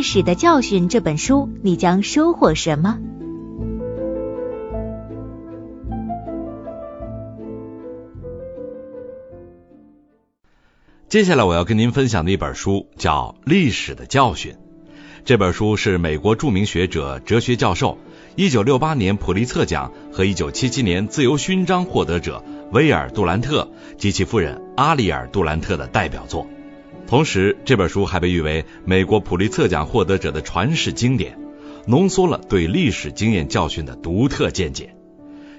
历史的教训》这本书，你将收获什么？接下来我要跟您分享的一本书叫《历史的教训》。这本书是美国著名学者、哲学教授、1968年普利策奖和1977年自由勋章获得者威尔·杜兰特及其夫人阿里尔·杜兰特的代表作。同时，这本书还被誉为美国普利策奖获得者的传世经典，浓缩了对历史经验教训的独特见解。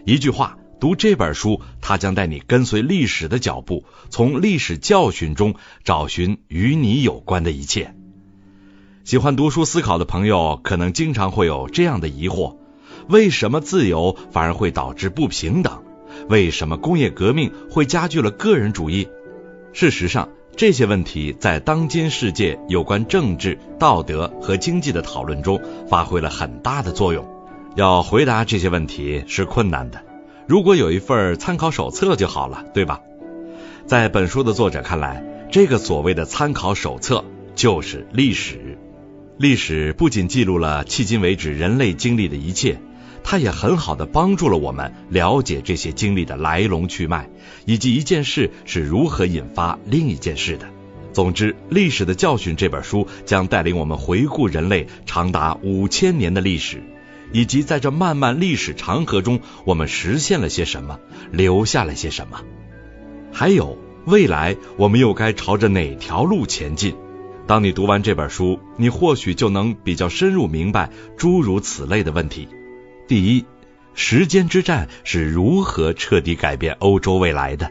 一句话。读这本书，它将带你跟随历史的脚步，从历史教训中找寻与你有关的一切。喜欢读书思考的朋友，可能经常会有这样的疑惑：为什么自由反而会导致不平等？为什么工业革命会加剧了个人主义？事实上，这些问题在当今世界有关政治、道德和经济的讨论中发挥了很大的作用。要回答这些问题是困难的。如果有一份参考手册就好了，对吧？在本书的作者看来，这个所谓的参考手册就是历史。历史不仅记录了迄今为止人类经历的一切，它也很好的帮助了我们了解这些经历的来龙去脉，以及一件事是如何引发另一件事的。总之，《历史的教训》这本书将带领我们回顾人类长达五千年的历史。以及在这漫漫历史长河中，我们实现了些什么，留下了些什么？还有未来，我们又该朝着哪条路前进？当你读完这本书，你或许就能比较深入明白诸如此类的问题。第一，时间之战是如何彻底改变欧洲未来的？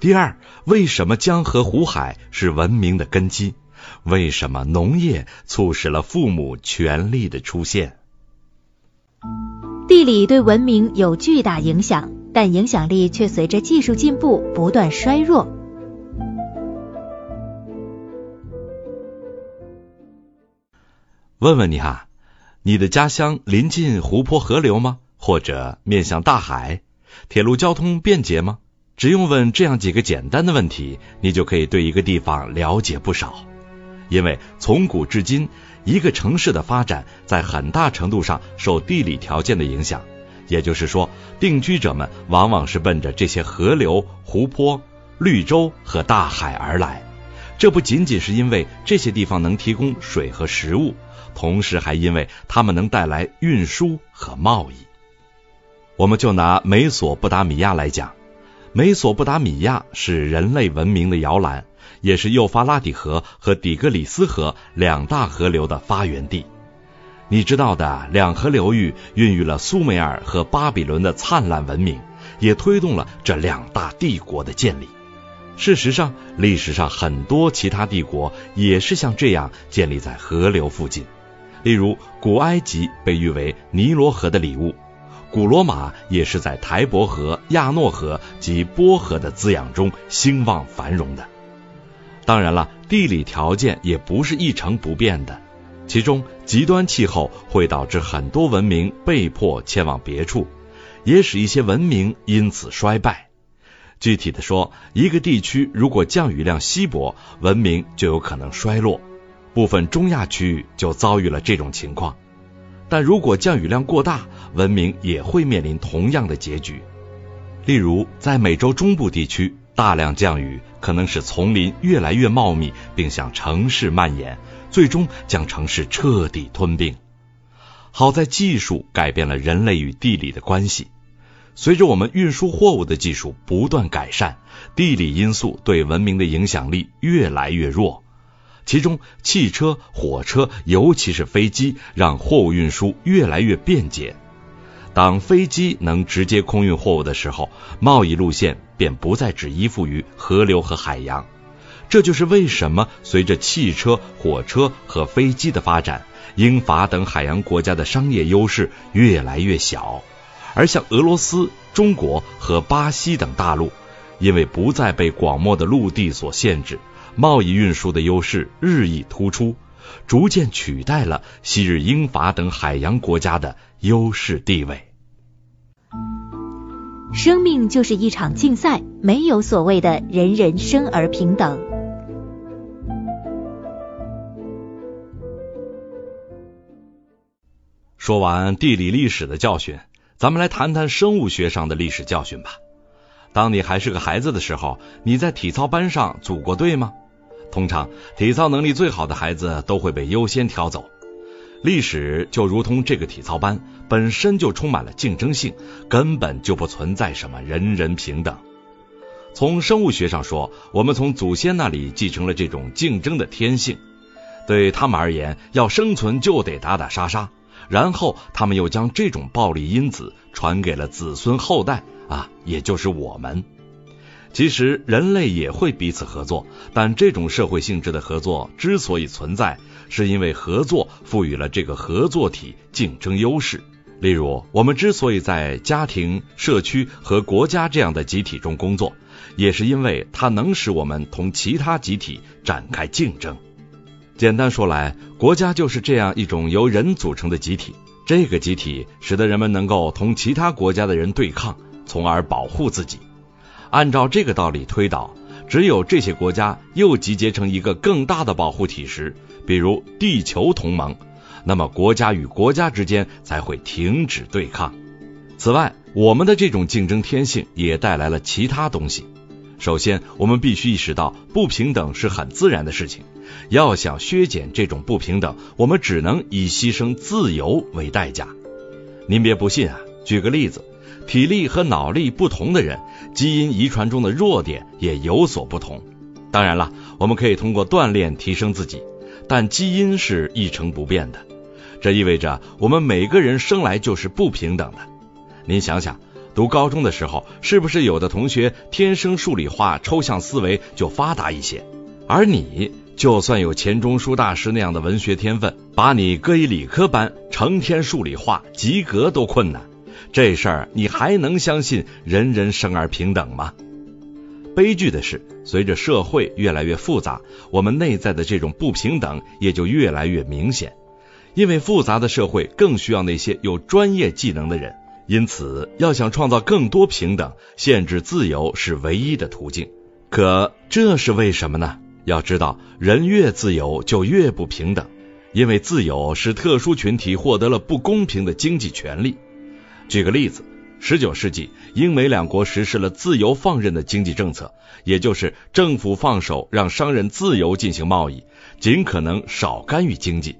第二，为什么江河湖海是文明的根基？为什么农业促使了父母权力的出现？地理对文明有巨大影响，但影响力却随着技术进步不断衰弱。问问你哈，你的家乡临近湖泊、河流吗？或者面向大海？铁路交通便捷吗？只用问这样几个简单的问题，你就可以对一个地方了解不少。因为从古至今。一个城市的发展在很大程度上受地理条件的影响，也就是说，定居者们往往是奔着这些河流、湖泊、绿洲和大海而来。这不仅仅是因为这些地方能提供水和食物，同时还因为它们能带来运输和贸易。我们就拿美索不达米亚来讲，美索不达米亚是人类文明的摇篮。也是幼发拉底河和底格里斯河两大河流的发源地。你知道的，两河流域孕育了苏美尔和巴比伦的灿烂文明，也推动了这两大帝国的建立。事实上，历史上很多其他帝国也是像这样建立在河流附近。例如，古埃及被誉为尼罗河的礼物，古罗马也是在台伯河、亚诺河及波河的滋养中兴旺繁荣的。当然了，地理条件也不是一成不变的，其中极端气候会导致很多文明被迫迁往别处，也使一些文明因此衰败。具体的说，一个地区如果降雨量稀薄，文明就有可能衰落。部分中亚区域就遭遇了这种情况。但如果降雨量过大，文明也会面临同样的结局。例如，在美洲中部地区。大量降雨可能使丛林越来越茂密，并向城市蔓延，最终将城市彻底吞并。好在技术改变了人类与地理的关系。随着我们运输货物的技术不断改善，地理因素对文明的影响力越来越弱。其中，汽车、火车，尤其是飞机，让货物运输越来越便捷。当飞机能直接空运货物的时候，贸易路线便不再只依附于河流和海洋。这就是为什么随着汽车、火车和飞机的发展，英法等海洋国家的商业优势越来越小，而像俄罗斯、中国和巴西等大陆，因为不再被广袤的陆地所限制，贸易运输的优势日益突出，逐渐取代了昔日英法等海洋国家的优势地位。生命就是一场竞赛，没有所谓的人人生而平等。说完地理历史的教训，咱们来谈谈生物学上的历史教训吧。当你还是个孩子的时候，你在体操班上组过队吗？通常体操能力最好的孩子都会被优先挑走。历史就如同这个体操班，本身就充满了竞争性，根本就不存在什么人人平等。从生物学上说，我们从祖先那里继承了这种竞争的天性。对他们而言，要生存就得打打杀杀，然后他们又将这种暴力因子传给了子孙后代啊，也就是我们。其实人类也会彼此合作，但这种社会性质的合作之所以存在，是因为合作赋予了这个合作体竞争优势。例如，我们之所以在家庭、社区和国家这样的集体中工作，也是因为它能使我们同其他集体展开竞争。简单说来，国家就是这样一种由人组成的集体，这个集体使得人们能够同其他国家的人对抗，从而保护自己。按照这个道理推导，只有这些国家又集结成一个更大的保护体时，比如地球同盟，那么国家与国家之间才会停止对抗。此外，我们的这种竞争天性也带来了其他东西。首先，我们必须意识到不平等是很自然的事情。要想削减这种不平等，我们只能以牺牲自由为代价。您别不信啊，举个例子。体力和脑力不同的人，基因遗传中的弱点也有所不同。当然了，我们可以通过锻炼提升自己，但基因是一成不变的。这意味着我们每个人生来就是不平等的。您想想，读高中的时候，是不是有的同学天生数理化、抽象思维就发达一些，而你就算有钱钟书大师那样的文学天分，把你搁一理科班，成天数理化，及格都困难。这事儿你还能相信人人生而平等吗？悲剧的是，随着社会越来越复杂，我们内在的这种不平等也就越来越明显。因为复杂的社会更需要那些有专业技能的人，因此要想创造更多平等，限制自由是唯一的途径。可这是为什么呢？要知道，人越自由就越不平等，因为自由使特殊群体获得了不公平的经济权利。举个例子，十九世纪，英美两国实施了自由放任的经济政策，也就是政府放手让商人自由进行贸易，尽可能少干预经济。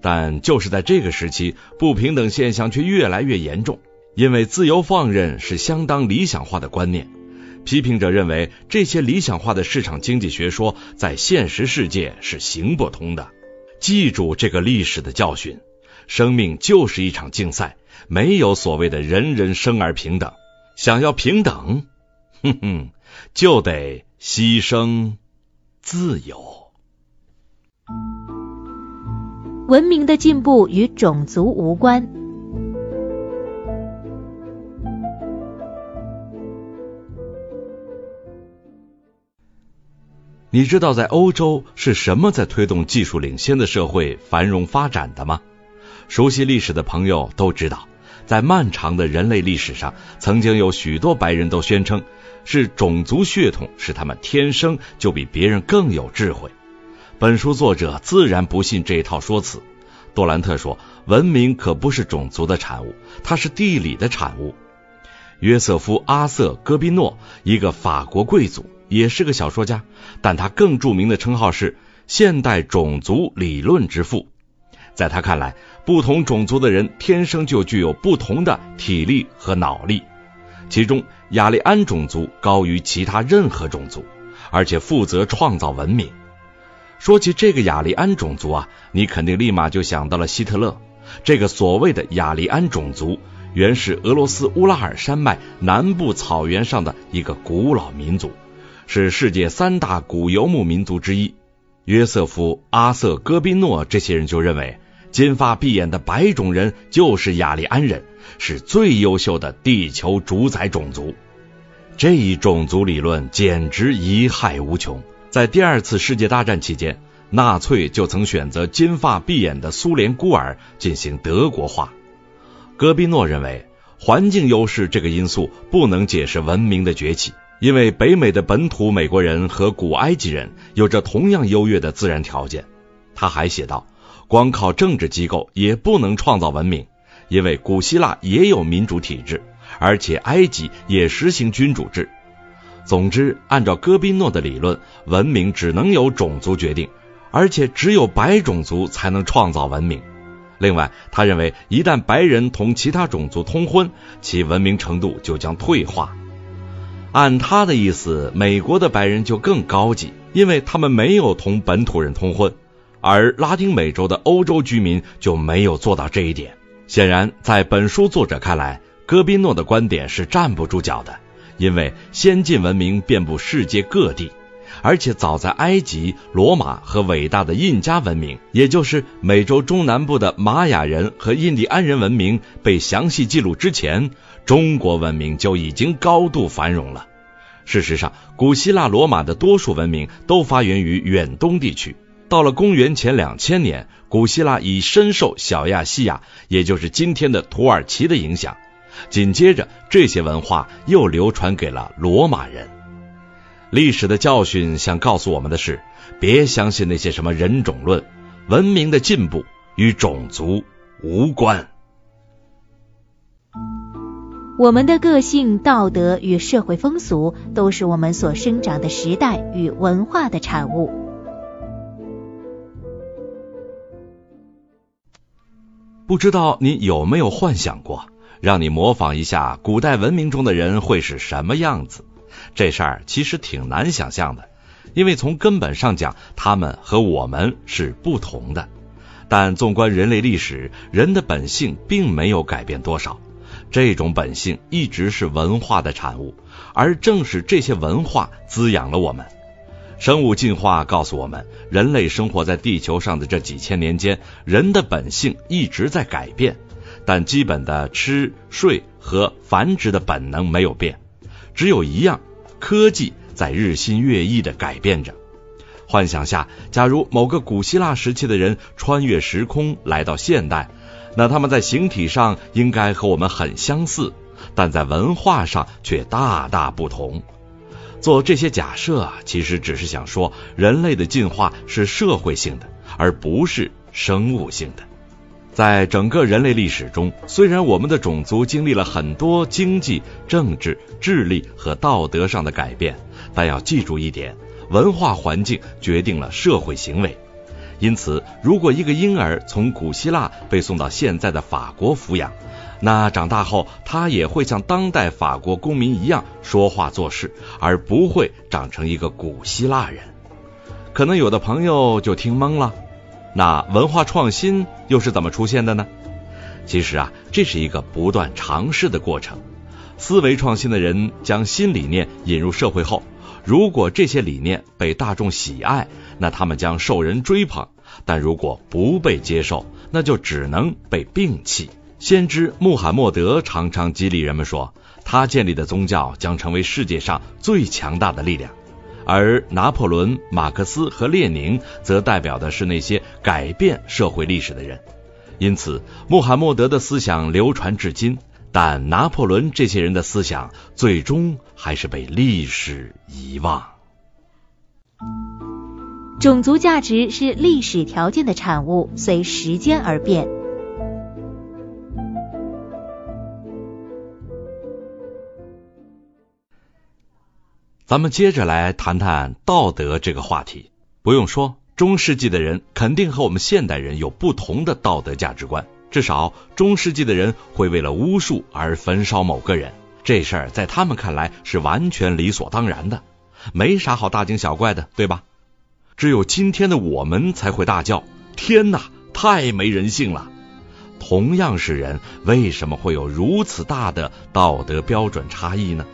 但就是在这个时期，不平等现象却越来越严重，因为自由放任是相当理想化的观念。批评者认为，这些理想化的市场经济学说在现实世界是行不通的。记住这个历史的教训：生命就是一场竞赛。没有所谓的人人生而平等，想要平等，哼哼，就得牺牲自由。文明的进步与种族无关。你知道在欧洲是什么在推动技术领先的社会繁荣发展的吗？熟悉历史的朋友都知道。在漫长的人类历史上，曾经有许多白人都宣称是种族血统使他们天生就比别人更有智慧。本书作者自然不信这一套说辞。杜兰特说：“文明可不是种族的产物，它是地理的产物。”约瑟夫·阿瑟·戈宾诺，一个法国贵族，也是个小说家，但他更著名的称号是“现代种族理论之父”。在他看来，不同种族的人天生就具有不同的体力和脑力，其中雅利安种族高于其他任何种族，而且负责创造文明。说起这个雅利安种族啊，你肯定立马就想到了希特勒。这个所谓的雅利安种族，原是俄罗斯乌拉尔山脉南部草原上的一个古老民族，是世界三大古游牧民族之一。约瑟夫·阿瑟·戈宾诺这些人就认为。金发碧眼的白种人就是雅利安人，是最优秀的地球主宰种族。这一种族理论简直贻害无穷。在第二次世界大战期间，纳粹就曾选择金发碧眼的苏联孤儿进行德国化。戈宾诺认为，环境优势这个因素不能解释文明的崛起，因为北美的本土美国人和古埃及人有着同样优越的自然条件。他还写道。光靠政治机构也不能创造文明，因为古希腊也有民主体制，而且埃及也实行君主制。总之，按照戈宾诺的理论，文明只能由种族决定，而且只有白种族才能创造文明。另外，他认为一旦白人同其他种族通婚，其文明程度就将退化。按他的意思，美国的白人就更高级，因为他们没有同本土人通婚，而拉丁美洲的欧洲居民就没有做到这一点。显然，在本书作者看来，戈宾诺的观点是站不住脚的。因为先进文明遍布世界各地，而且早在埃及、罗马和伟大的印加文明，也就是美洲中南部的玛雅人和印第安人文明被详细记录之前，中国文明就已经高度繁荣了。事实上，古希腊、罗马的多数文明都发源于远东地区。到了公元前两千年，古希腊已深受小亚细亚，也就是今天的土耳其的影响。紧接着，这些文化又流传给了罗马人。历史的教训想告诉我们的是：别相信那些什么人种论，文明的进步与种族无关。我们的个性、道德与社会风俗，都是我们所生长的时代与文化的产物。不知道你有没有幻想过？让你模仿一下古代文明中的人会是什么样子？这事儿其实挺难想象的，因为从根本上讲，他们和我们是不同的。但纵观人类历史，人的本性并没有改变多少，这种本性一直是文化的产物，而正是这些文化滋养了我们。生物进化告诉我们，人类生活在地球上的这几千年间，人的本性一直在改变。但基本的吃、睡和繁殖的本能没有变，只有一样，科技在日新月异的改变着。幻想下，假如某个古希腊时期的人穿越时空来到现代，那他们在形体上应该和我们很相似，但在文化上却大大不同。做这些假设啊，其实只是想说，人类的进化是社会性的，而不是生物性的。在整个人类历史中，虽然我们的种族经历了很多经济、政治、智力和道德上的改变，但要记住一点：文化环境决定了社会行为。因此，如果一个婴儿从古希腊被送到现在的法国抚养，那长大后他也会像当代法国公民一样说话做事，而不会长成一个古希腊人。可能有的朋友就听懵了。那文化创新又是怎么出现的呢？其实啊，这是一个不断尝试的过程。思维创新的人将新理念引入社会后，如果这些理念被大众喜爱，那他们将受人追捧；但如果不被接受，那就只能被摒弃。先知穆罕默德常常激励人们说，他建立的宗教将成为世界上最强大的力量。而拿破仑、马克思和列宁则代表的是那些改变社会历史的人，因此穆罕默德的思想流传至今，但拿破仑这些人的思想最终还是被历史遗忘。种族价值是历史条件的产物，随时间而变。咱们接着来谈谈道德这个话题。不用说，中世纪的人肯定和我们现代人有不同的道德价值观。至少，中世纪的人会为了巫术而焚烧某个人，这事儿在他们看来是完全理所当然的，没啥好大惊小怪的，对吧？只有今天的我们才会大叫：“天哪，太没人性了！”同样是人，为什么会有如此大的道德标准差异呢？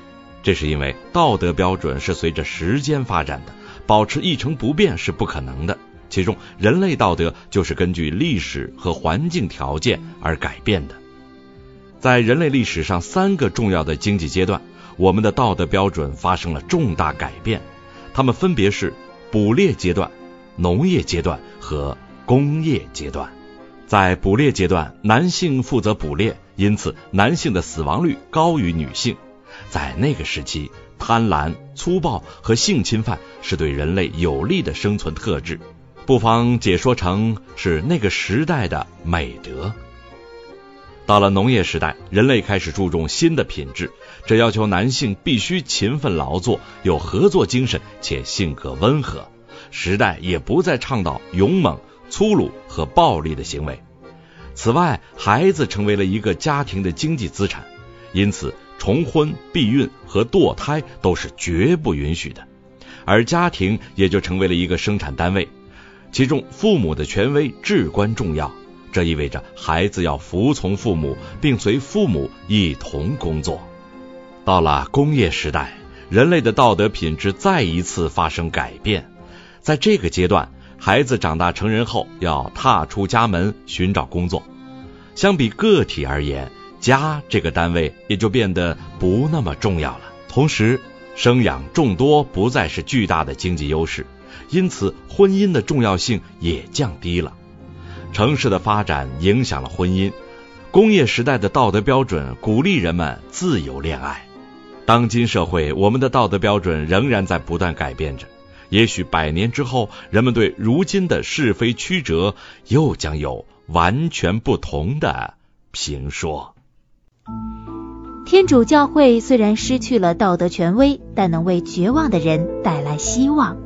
这是因为道德标准是随着时间发展的，保持一成不变是不可能的。其中，人类道德就是根据历史和环境条件而改变的。在人类历史上三个重要的经济阶段，我们的道德标准发生了重大改变，它们分别是捕猎阶段、农业阶段和工业阶段。在捕猎阶段，男性负责捕猎，因此男性的死亡率高于女性。在那个时期，贪婪、粗暴和性侵犯是对人类有利的生存特质，不妨解说成是那个时代的美德。到了农业时代，人类开始注重新的品质，这要求男性必须勤奋劳作，有合作精神，且性格温和。时代也不再倡导勇猛、粗鲁和暴力的行为。此外，孩子成为了一个家庭的经济资产，因此重婚、避孕和堕胎都是绝不允许的。而家庭也就成为了一个生产单位，其中父母的权威至关重要。这意味着孩子要服从父母，并随父母一同工作。到了工业时代，人类的道德品质再一次发生改变。在这个阶段，孩子长大成人后要踏出家门寻找工作。相比个体而言，家这个单位也就变得不那么重要了。同时，生养众多不再是巨大的经济优势，因此婚姻的重要性也降低了。城市的发展影响了婚姻，工业时代的道德标准鼓励人们自由恋爱。当今社会，我们的道德标准仍然在不断改变着。也许百年之后，人们对如今的是非曲折又将有完全不同的评说。天主教会虽然失去了道德权威，但能为绝望的人带来希望。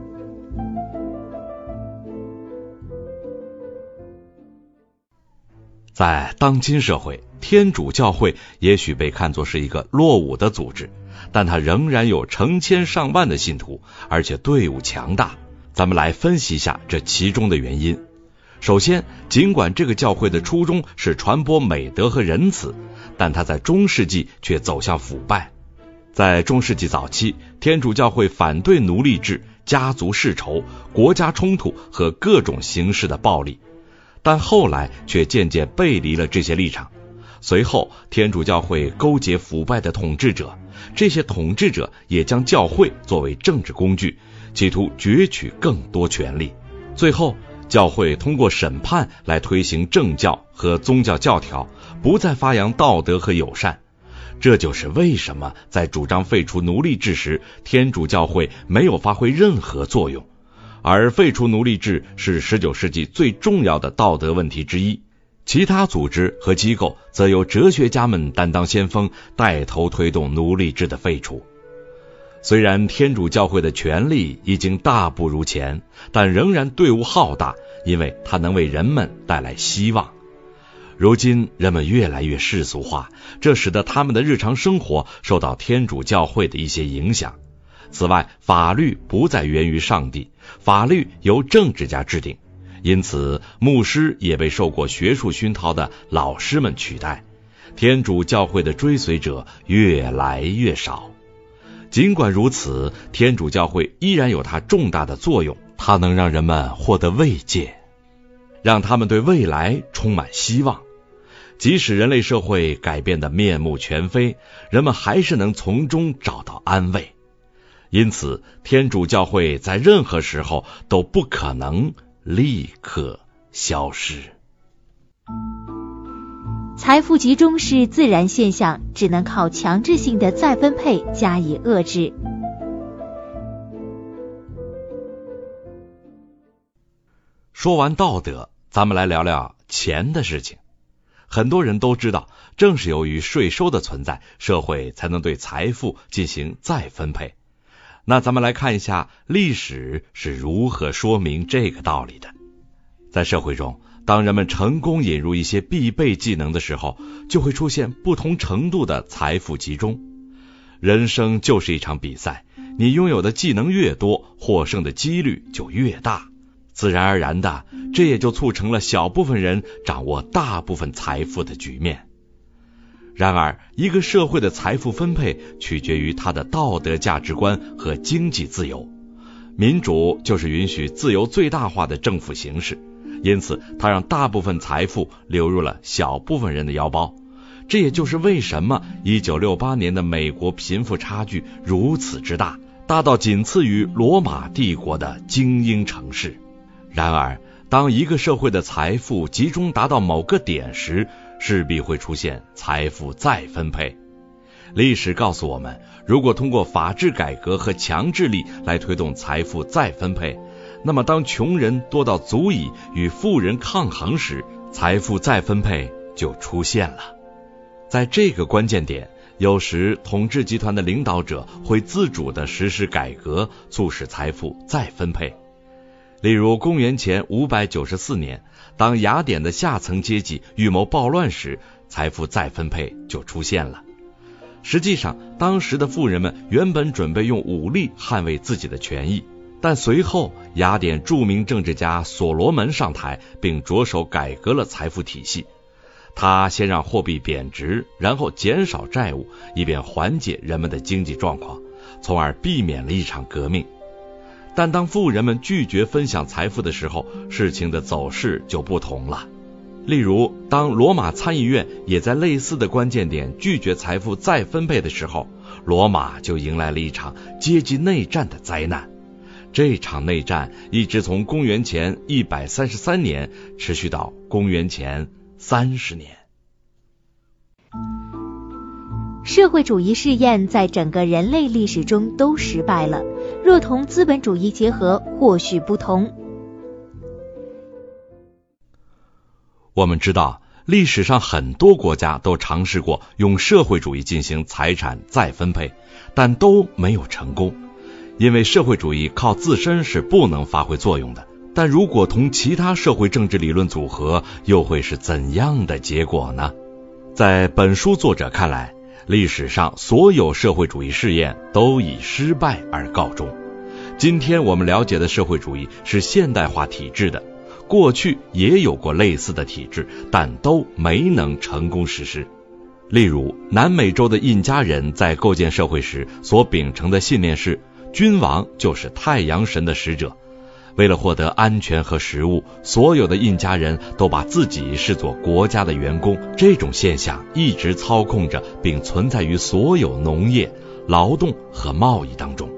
在当今社会，天主教会也许被看作是一个落伍的组织，但它仍然有成千上万的信徒，而且队伍强大。咱们来分析一下这其中的原因。首先，尽管这个教会的初衷是传播美德和仁慈，但它在中世纪却走向腐败。在中世纪早期，天主教会反对奴隶制、家族世仇、国家冲突和各种形式的暴力。但后来却渐渐背离了这些立场。随后，天主教会勾结腐败的统治者，这些统治者也将教会作为政治工具，企图攫取更多权力。最后，教会通过审判来推行政教和宗教教条，不再发扬道德和友善。这就是为什么在主张废除奴隶制时，天主教会没有发挥任何作用。而废除奴隶制是十九世纪最重要的道德问题之一，其他组织和机构则由哲学家们担当先锋，带头推动奴隶制的废除。虽然天主教会的权力已经大不如前，但仍然队伍浩大，因为它能为人们带来希望。如今人们越来越世俗化，这使得他们的日常生活受到天主教会的一些影响。此外，法律不再源于上帝，法律由政治家制定，因此牧师也被受过学术熏陶的老师们取代。天主教会的追随者越来越少。尽管如此，天主教会依然有它重大的作用，它能让人们获得慰藉，让他们对未来充满希望。即使人类社会改变的面目全非，人们还是能从中找到安慰。因此，天主教会在任何时候都不可能立刻消失。财富集中是自然现象，只能靠强制性的再分配加以遏制。说完道德，咱们来聊聊钱的事情。很多人都知道，正是由于税收的存在，社会才能对财富进行再分配。那咱们来看一下历史是如何说明这个道理的。在社会中，当人们成功引入一些必备技能的时候，就会出现不同程度的财富集中。人生就是一场比赛，你拥有的技能越多，获胜的几率就越大。自然而然的，这也就促成了小部分人掌握大部分财富的局面。然而，一个社会的财富分配取决于它的道德价值观和经济自由。民主就是允许自由最大化的政府形式，因此它让大部分财富流入了小部分人的腰包。这也就是为什么1968年的美国贫富差距如此之大，大到仅次于罗马帝国的精英城市。然而，当一个社会的财富集中达到某个点时，势必会出现财富再分配。历史告诉我们，如果通过法治改革和强制力来推动财富再分配，那么当穷人多到足以与富人抗衡时，财富再分配就出现了。在这个关键点，有时统治集团的领导者会自主的实施改革，促使财富再分配。例如，公元前五百九十四年，当雅典的下层阶级预谋暴乱时，财富再分配就出现了。实际上，当时的富人们原本准备用武力捍卫自己的权益，但随后雅典著名政治家所罗门上台，并着手改革了财富体系。他先让货币贬值，然后减少债务，以便缓解人们的经济状况，从而避免了一场革命。但当富人们拒绝分享财富的时候，事情的走势就不同了。例如，当罗马参议院也在类似的关键点拒绝财富再分配的时候，罗马就迎来了一场阶级内战的灾难。这场内战一直从公元前一百三十三年持续到公元前三十年。社会主义试验在整个人类历史中都失败了。若同资本主义结合，或许不同。我们知道，历史上很多国家都尝试过用社会主义进行财产再分配，但都没有成功。因为社会主义靠自身是不能发挥作用的。但如果同其他社会政治理论组合，又会是怎样的结果呢？在本书作者看来，历史上所有社会主义试验都以失败而告终。今天我们了解的社会主义是现代化体制的。过去也有过类似的体制，但都没能成功实施。例如，南美洲的印加人在构建社会时所秉承的信念是，君王就是太阳神的使者。为了获得安全和食物，所有的印加人都把自己视作国家的员工。这种现象一直操控着，并存在于所有农业、劳动和贸易当中。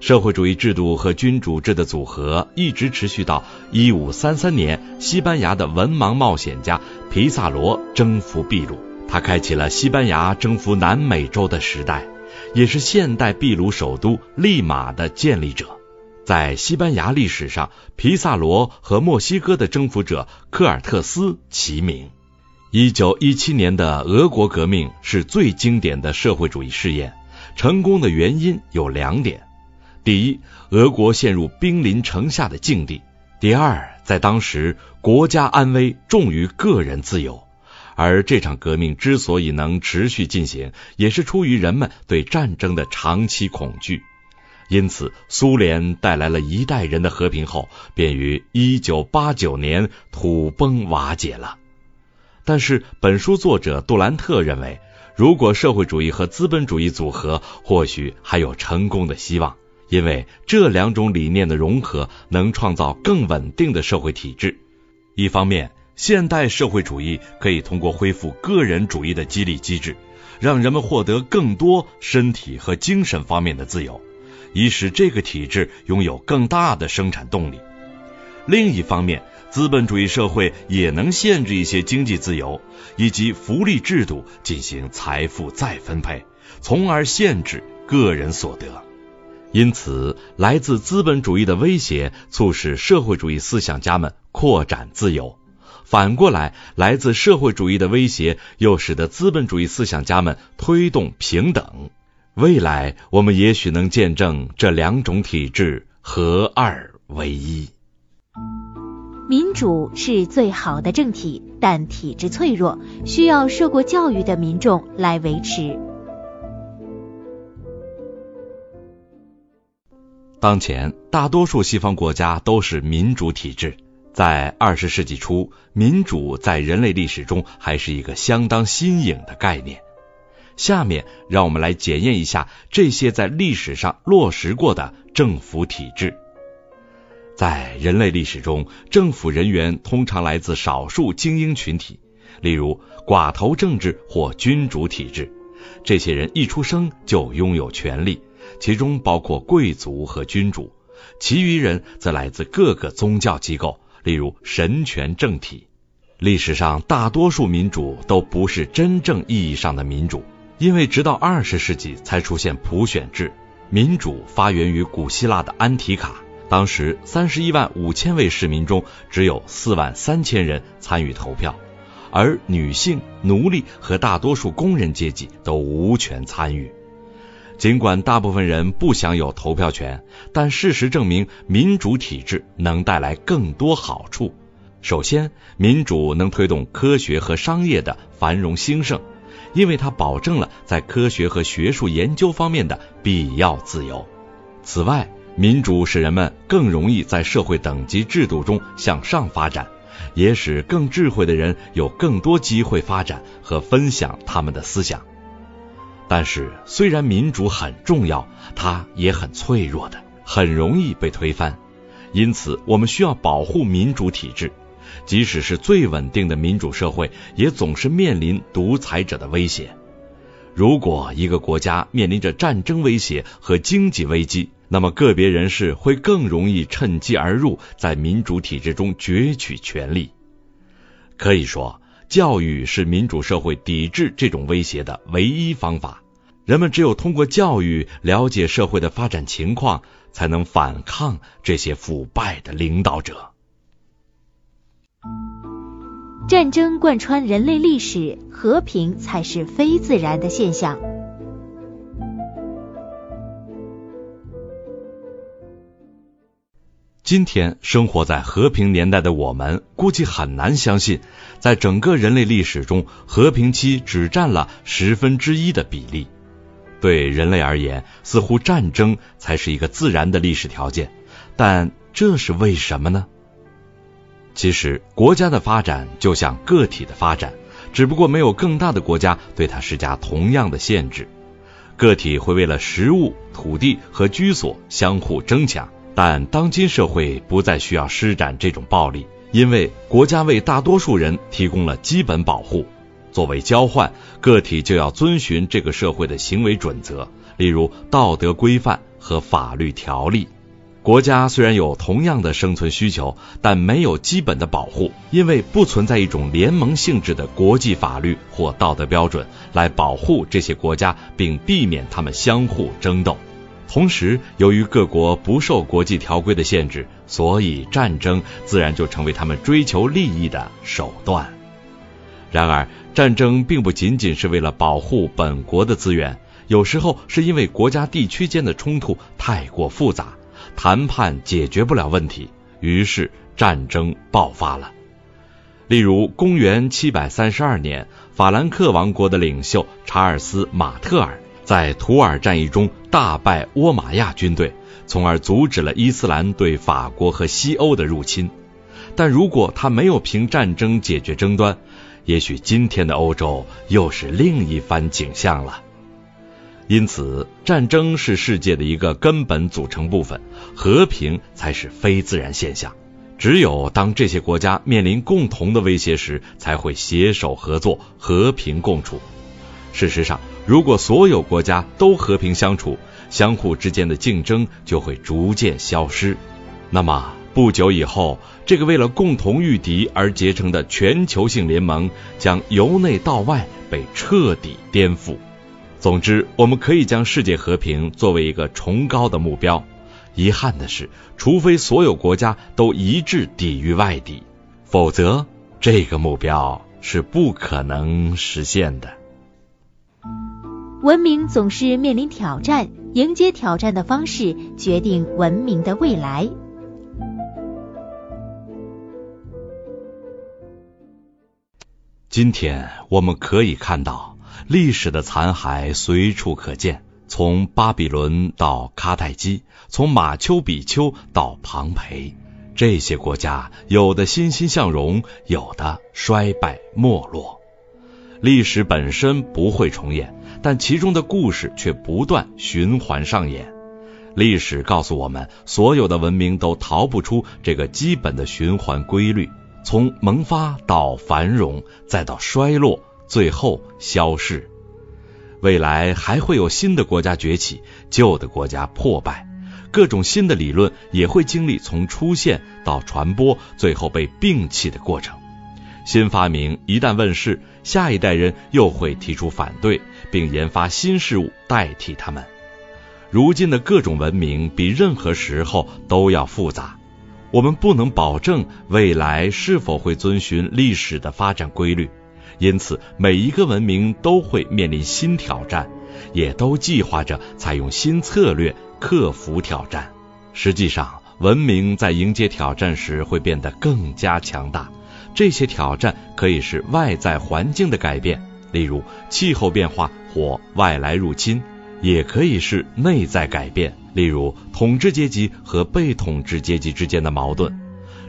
社会主义制度和君主制的组合一直持续到一五三三年，西班牙的文盲冒险家皮萨罗征服秘鲁，他开启了西班牙征服南美洲的时代，也是现代秘鲁首都利马的建立者。在西班牙历史上，皮萨罗和墨西哥的征服者科尔特斯齐名。一九一七年的俄国革命是最经典的社会主义试验，成功的原因有两点。第一，俄国陷入兵临城下的境地；第二，在当时，国家安危重于个人自由。而这场革命之所以能持续进行，也是出于人们对战争的长期恐惧。因此，苏联带来了一代人的和平后，便于一九八九年土崩瓦解了。但是，本书作者杜兰特认为，如果社会主义和资本主义组合，或许还有成功的希望。因为这两种理念的融合能创造更稳定的社会体制。一方面，现代社会主义可以通过恢复个人主义的激励机制，让人们获得更多身体和精神方面的自由，以使这个体制拥有更大的生产动力。另一方面，资本主义社会也能限制一些经济自由以及福利制度进行财富再分配，从而限制个人所得。因此，来自资本主义的威胁促使社会主义思想家们扩展自由；反过来，来自社会主义的威胁又使得资本主义思想家们推动平等。未来，我们也许能见证这两种体制合二为一。民主是最好的政体，但体制脆弱，需要受过教育的民众来维持。当前，大多数西方国家都是民主体制。在二十世纪初，民主在人类历史中还是一个相当新颖的概念。下面，让我们来检验一下这些在历史上落实过的政府体制。在人类历史中，政府人员通常来自少数精英群体，例如寡头政治或君主体制。这些人一出生就拥有权利。其中包括贵族和君主，其余人则来自各个宗教机构，例如神权政体。历史上大多数民主都不是真正意义上的民主，因为直到二十世纪才出现普选制。民主发源于古希腊的安提卡，当时三十一万五千位市民中只有四万三千人参与投票，而女性、奴隶和大多数工人阶级都无权参与。尽管大部分人不享有投票权，但事实证明，民主体制能带来更多好处。首先，民主能推动科学和商业的繁荣兴盛，因为它保证了在科学和学术研究方面的必要自由。此外，民主使人们更容易在社会等级制度中向上发展，也使更智慧的人有更多机会发展和分享他们的思想。但是，虽然民主很重要，它也很脆弱的，很容易被推翻。因此，我们需要保护民主体制。即使是最稳定的民主社会，也总是面临独裁者的威胁。如果一个国家面临着战争威胁和经济危机，那么个别人士会更容易趁机而入，在民主体制中攫取权力。可以说，教育是民主社会抵制这种威胁的唯一方法。人们只有通过教育了解社会的发展情况，才能反抗这些腐败的领导者。战争贯穿人类历史，和平才是非自然的现象。今天生活在和平年代的我们，估计很难相信，在整个人类历史中，和平期只占了十分之一的比例。对人类而言，似乎战争才是一个自然的历史条件，但这是为什么呢？其实，国家的发展就像个体的发展，只不过没有更大的国家对它施加同样的限制。个体会为了食物、土地和居所相互争抢，但当今社会不再需要施展这种暴力，因为国家为大多数人提供了基本保护。作为交换，个体就要遵循这个社会的行为准则，例如道德规范和法律条例。国家虽然有同样的生存需求，但没有基本的保护，因为不存在一种联盟性质的国际法律或道德标准来保护这些国家，并避免他们相互争斗。同时，由于各国不受国际条规的限制，所以战争自然就成为他们追求利益的手段。然而，战争并不仅仅是为了保护本国的资源，有时候是因为国家地区间的冲突太过复杂。谈判解决不了问题，于是战争爆发了。例如，公元七百三十二年，法兰克王国的领袖查尔斯·马特尔在图尔战役中大败倭马亚军队，从而阻止了伊斯兰对法国和西欧的入侵。但如果他没有凭战争解决争端，也许今天的欧洲又是另一番景象了。因此，战争是世界的一个根本组成部分，和平才是非自然现象。只有当这些国家面临共同的威胁时，才会携手合作，和平共处。事实上，如果所有国家都和平相处，相互之间的竞争就会逐渐消失。那么，不久以后，这个为了共同御敌而结成的全球性联盟，将由内到外被彻底颠覆。总之，我们可以将世界和平作为一个崇高的目标。遗憾的是，除非所有国家都一致抵御外敌，否则这个目标是不可能实现的。文明总是面临挑战，迎接挑战的方式决定文明的未来。今天我们可以看到。历史的残骸随处可见，从巴比伦到卡泰基，从马丘比丘到庞培，这些国家有的欣欣向荣，有的衰败没落。历史本身不会重演，但其中的故事却不断循环上演。历史告诉我们，所有的文明都逃不出这个基本的循环规律：从萌发到繁荣，再到衰落。最后消逝，未来还会有新的国家崛起，旧的国家破败，各种新的理论也会经历从出现到传播，最后被摒弃的过程。新发明一旦问世，下一代人又会提出反对，并研发新事物代替他们。如今的各种文明比任何时候都要复杂，我们不能保证未来是否会遵循历史的发展规律，因此每一个文明都会面临新挑战，也都计划着采用新策略克服挑战。实际上，文明在迎接挑战时会变得更加强大。这些挑战可以是外在环境的改变，例如气候变化或外来入侵；也可以是内在改变。例如，统治阶级和被统治阶级之间的矛盾，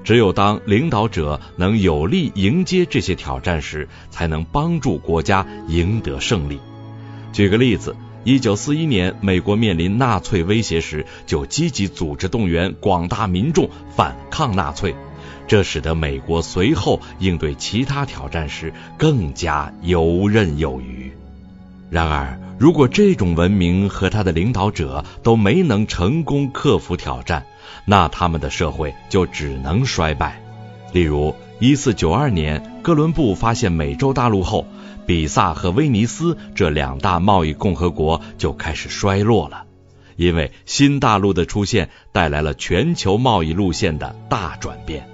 只有当领导者能有力迎接这些挑战时，才能帮助国家赢得胜利。举个例子，一九四一年，美国面临纳粹威胁时，就积极组织动员广大民众反抗纳粹，这使得美国随后应对其他挑战时更加游刃有余。然而，如果这种文明和他的领导者都没能成功克服挑战，那他们的社会就只能衰败。例如，一四九二年，哥伦布发现美洲大陆后，比萨和威尼斯这两大贸易共和国就开始衰落了，因为新大陆的出现带来了全球贸易路线的大转变，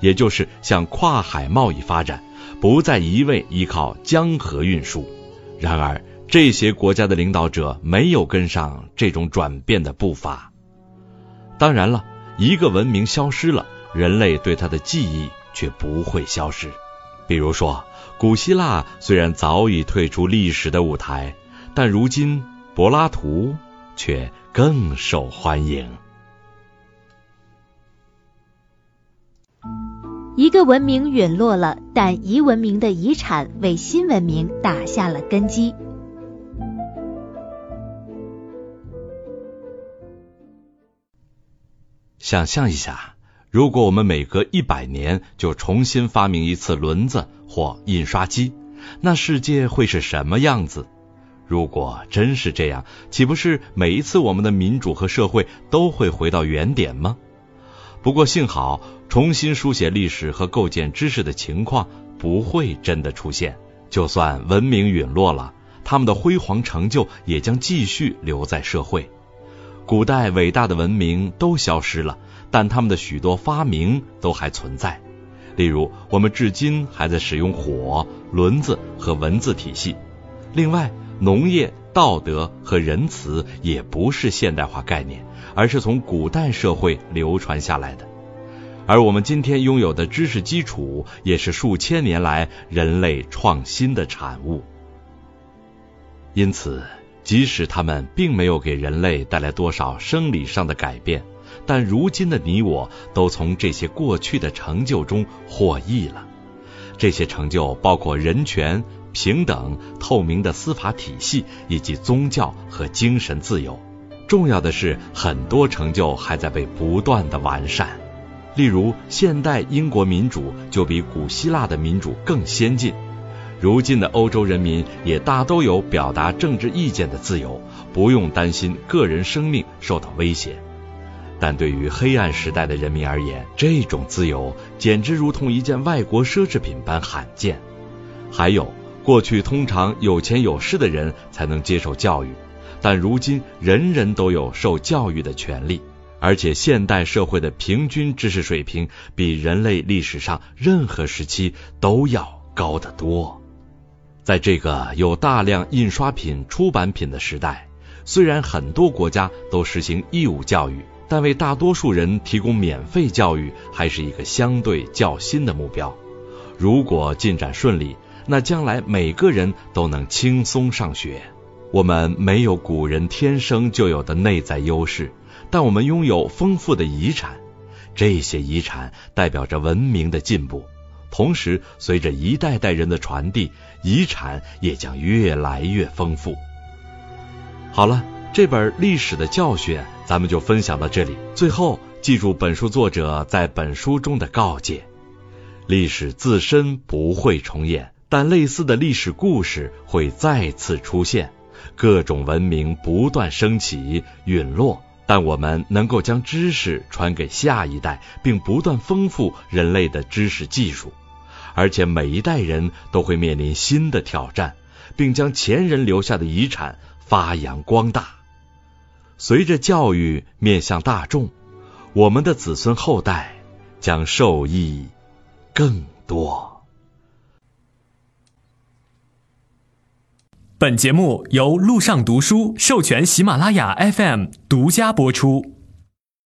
也就是向跨海贸易发展，不再一味依靠江河运输。然而，这些国家的领导者没有跟上这种转变的步伐。当然了，一个文明消失了，人类对它的记忆却不会消失。比如说，古希腊虽然早已退出历史的舞台，但如今柏拉图却更受欢迎。一个文明陨落了，但遗文明的遗产为新文明打下了根基。想象一下，如果我们每隔一百年就重新发明一次轮子或印刷机，那世界会是什么样子？如果真是这样，岂不是每一次我们的民主和社会都会回到原点吗？不过幸好，重新书写历史和构建知识的情况不会真的出现。就算文明陨落了，他们的辉煌成就也将继续留在社会。古代伟大的文明都消失了，但他们的许多发明都还存在。例如，我们至今还在使用火、轮子和文字体系。另外，农业、道德和仁慈也不是现代化概念，而是从古代社会流传下来的。而我们今天拥有的知识基础，也是数千年来人类创新的产物。因此。即使他们并没有给人类带来多少生理上的改变，但如今的你我都从这些过去的成就中获益了。这些成就包括人权、平等、透明的司法体系以及宗教和精神自由。重要的是，很多成就还在被不断的完善。例如，现代英国民主就比古希腊的民主更先进。如今的欧洲人民也大都有表达政治意见的自由，不用担心个人生命受到威胁。但对于黑暗时代的人民而言，这种自由简直如同一件外国奢侈品般罕见。还有，过去通常有钱有势的人才能接受教育，但如今人人都有受教育的权利，而且现代社会的平均知识水平比人类历史上任何时期都要高得多。在这个有大量印刷品出版品的时代，虽然很多国家都实行义务教育，但为大多数人提供免费教育还是一个相对较新的目标。如果进展顺利，那将来每个人都能轻松上学。我们没有古人天生就有的内在优势，但我们拥有丰富的遗产，这些遗产代表着文明的进步。同时，随着一代代人的传递，遗产也将越来越丰富。好了，这本历史的教训咱们就分享到这里。最后，记住本书作者在本书中的告诫：历史自身不会重演，但类似的历史故事会再次出现。各种文明不断升起、陨落。但我们能够将知识传给下一代，并不断丰富人类的知识技术，而且每一代人都会面临新的挑战，并将前人留下的遗产发扬光大。随着教育面向大众，我们的子孙后代将受益更多。本节目由路上读书授权喜马拉雅 FM 独家播出。